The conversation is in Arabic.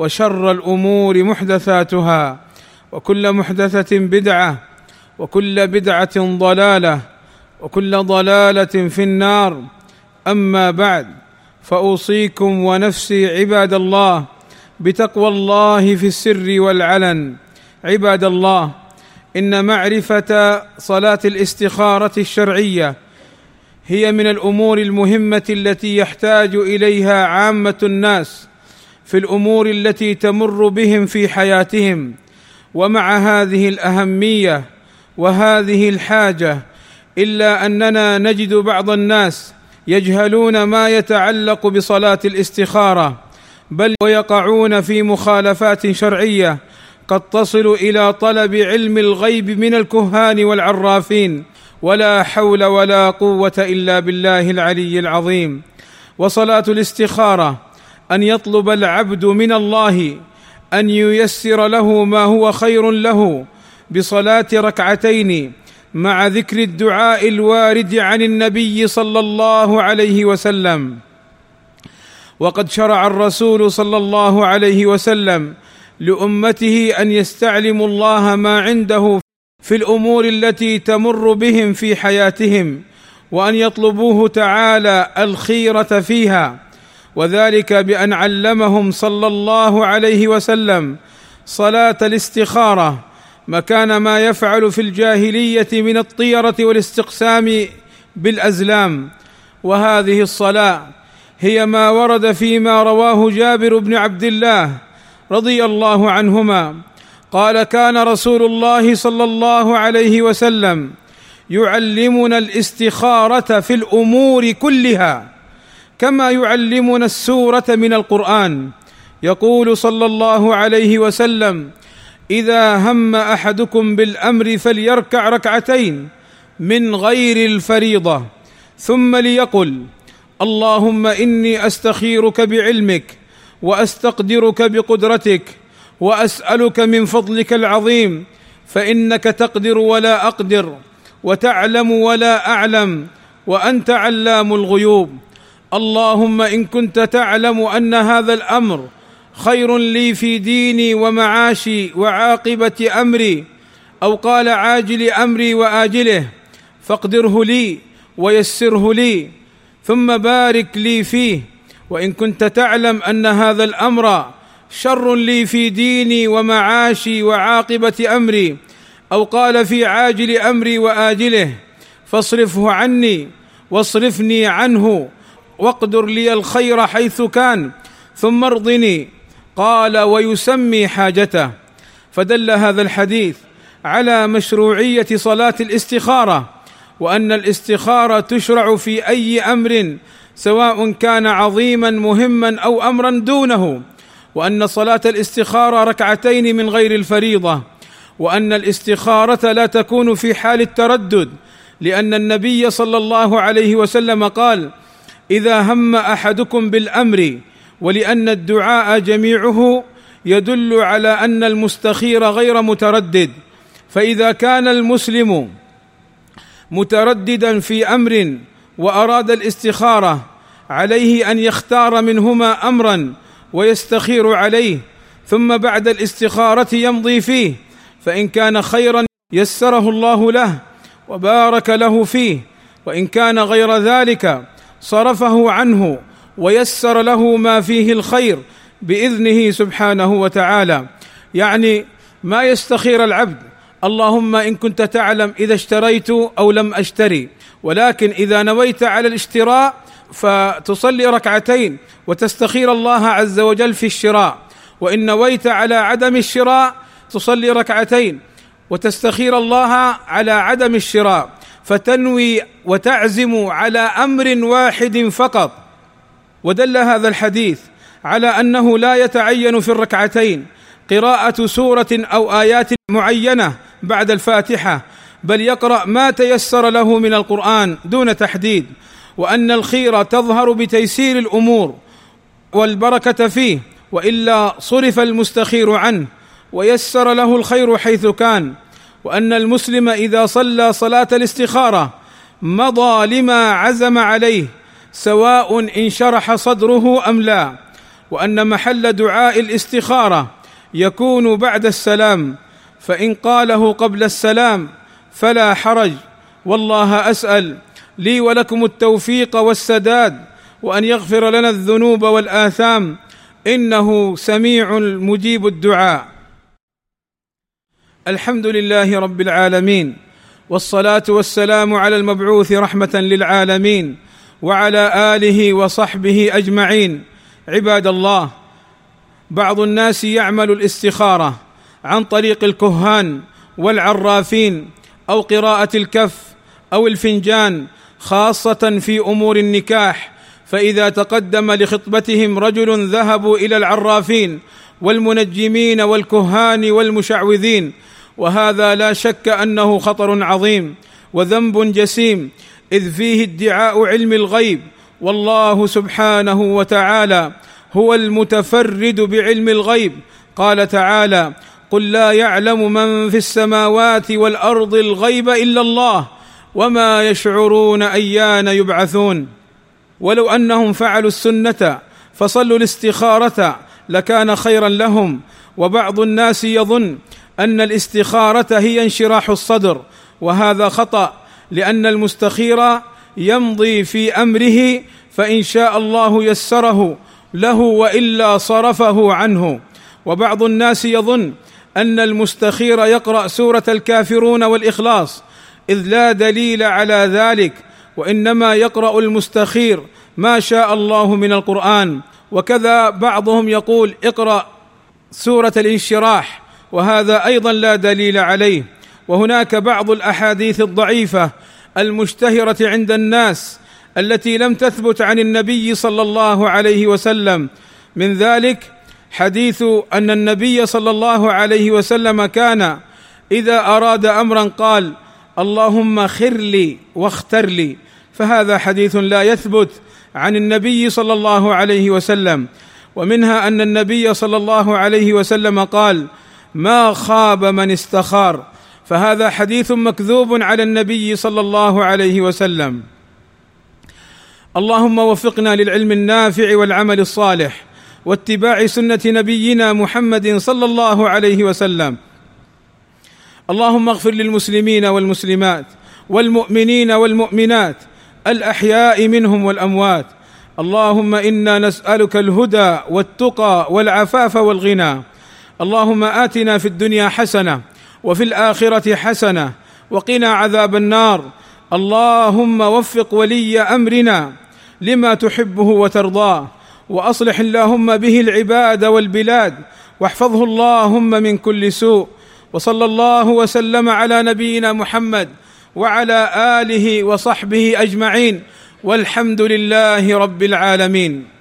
وشر الأمور محدثاتها وكل محدثة بدعة وكل بدعة ضلالة وكل ضلالة في النار. أما بعد فأوصيكم ونفسي عباد الله بتقوى الله في السر والعلن. عباد الله إن معرفة صلاة الاستخارة الشرعية هي من الأمور المهمة التي يحتاج إليها عامة الناس. في الأمور التي تمر بهم في حياتهم ومع هذه الأهمية وهذه الحاجة إلا أننا نجد بعض الناس يجهلون ما يتعلق بصلاة الاستخارة بل ويقعون في مخالفات شرعية قد تصل إلى طلب علم الغيب من الكهان والعرافين ولا حول ولا قوة إلا بالله العلي العظيم. وصلاة الاستخارة أن يطلب العبد من الله أن ييسر له ما هو خير له بصلاة ركعتين مع ذكر الدعاء الوارد عن النبي صلى الله عليه وسلم. وقد شرع الرسول صلى الله عليه وسلم لأمته أن يستعلموا الله ما عنده في الأمور التي تمر بهم في حياتهم وأن يطلبوه تعالى الخيرة فيها. وذلك بأن علمهم صلى الله عليه وسلم صلاة الاستخارة مكان ما يفعل في الجاهلية من الطيرة والاستقسام بالأزلام. وهذه الصلاة هي ما ورد فيما رواه جابر بن عبد الله رضي الله عنهما. قال كان رسول الله صلى الله عليه وسلم يعلمنا الاستخارة في الأمور كلها. كما يعلمنا السورة من القرآن. يقول صلى الله عليه وسلم إذا هم أحدكم بالأمر فليركع ركعتين من غير الفريضة ثم ليقل اللهم إني أستخيرك بعلمك وأستقدرك بقدرتك وأسألك من فضلك العظيم فإنك تقدر ولا أقدر وتعلم ولا أعلم وأنت علام الغيوب. اللهم إن كنت تعلم أن هذا الأمر خير لي في ديني ومعاشي وعاقبة أمري أو قال عاجل أمري وآجله فاقدره لي ويسره لي ثم بارك لي فيه. وإن كنت تعلم أن هذا الأمر شر لي في ديني ومعاشي وعاقبة أمري أو قال في عاجل أمري وآجله فاصرفه عني واصرفني عنه. واقدر لي الخير حيث كان ثم ارضني. قال ويسمي حاجته. فدل هذا الحديث على مشروعية صلاة الاستخارة وأن الاستخارة تشرع في أي أمر سواء كان عظيما مهما أو أمرا دونه. وأن صلاة الاستخارة ركعتين من غير الفريضة. وأن الاستخارة لا تكون في حال التردد لأن النبي صلى الله عليه وسلم قال إذا هم أحدكم بالأمر ولأن الدعاء جميعه يدل على أن المستخير غير متردد. فإذا كان المسلم مترددا في أمر وأراد الاستخارة عليه أن يختار منهما أمرا ويستخير عليه ثم بعد الاستخارة يمضي فيه فإن كان خيرا يسره الله له وبارك له فيه وإن كان غير ذلك صرفه عنه ويسر له ما فيه الخير بإذنه سبحانه وتعالى. يعني ما يستخير العبد اللهم إن كنت تعلم إذا اشتريت أو لم أشتري ولكن إذا نويت على الاشتراء فتصلي ركعتين وتستخير الله عز وجل في الشراء. وإن نويت على عدم الشراء تصلي ركعتين وتستخير الله على عدم الشراء. فتنوي وتعزم على أمر واحد فقط. ودل هذا الحديث على أنه لا يتعين في الركعتين قراءة سورة أو آيات معينة بعد الفاتحة بل يقرأ ما تيسر له من القرآن دون تحديد وأن الخير تظهر بتيسير الأمور والبركة فيه وإلا صرف المستخير عنه ويسر له الخير حيث كان وأن المسلم إذا صلى صلاة الاستخارة مضى لما عزم عليه سواء انشرح صدره أم لا. وأن محل دعاء الاستخارة يكون بعد السلام فإن قاله قبل السلام فلا حرج. والله أسأل لي ولكم التوفيق والسداد وأن يغفر لنا الذنوب والآثام. إنه سميع مجيب الدعاء. الحمد لله رب العالمين والصلاة والسلام على المبعوث رحمة للعالمين وعلى آله وصحبه أجمعين. عباد الله بعض الناس يعمل الاستخارة عن طريق الكهان والعرافين أو قراءة الكف أو الفنجان خاصة في أمور النكاح. فإذا تقدم لخطبتهم رجل ذهبوا إلى العرافين والمنجمين والكهان والمشعوذين وهذا لا شك أنه خطر عظيم وذنب جسيم إذ فيه ادعاء علم الغيب والله سبحانه وتعالى هو المتفرد بعلم الغيب. قال تعالى قل لا يعلم من في السماوات والأرض الغيب إلا الله وما يشعرون أيان يبعثون. ولو أنهم فعلوا السنة فصلوا الاستخارة لكان خيرا لهم وبعض الناس يظن أن الاستخارة هي انشراح الصدر وهذا خطأ لأن المستخير يمضي في أمره فإن شاء الله يسره له وإلا صرفه عنه. وبعض الناس يظن أن المستخير يقرأ سورة الكافرون والإخلاص إذ لا دليل على ذلك وإنما يقرأ المستخير ما شاء الله من القرآن. وكذا بعضهم يقول اقرأ سورة الانشراح وهذا أيضا لا دليل عليه. وهناك بعض الأحاديث الضعيفة المشتهرة عند الناس التي لم تثبت عن النبي صلى الله عليه وسلم. من ذلك حديث أن النبي صلى الله عليه وسلم كان إذا أراد أمرا قال اللهم خر لي واختر لي. فهذا حديث لا يثبت عن النبي صلى الله عليه وسلم. ومنها أن النبي صلى الله عليه وسلم قال ما خاب من استخار. فهذا حديث مكذوب على النبي صلى الله عليه وسلم. اللهم وفقنا للعلم النافع والعمل الصالح واتباع سنة نبينا محمد صلى الله عليه وسلم. اللهم اغفر للمسلمين والمسلمات والمؤمنين والمؤمنات الأحياء منهم والأموات. اللهم إنا نسألك الهدى والتقى والعفاف والغنى. اللهم آتنا في الدنيا حسنة وفي الآخرة حسنة وقنا عذاب النار. اللهم وفق ولي أمرنا لما تحبه وترضاه وأصلح اللهم به العباد والبلاد واحفظه اللهم من كل سوء. وصلى الله وسلم على نبينا محمد وعلى آله وصحبه أجمعين. والحمد لله رب العالمين.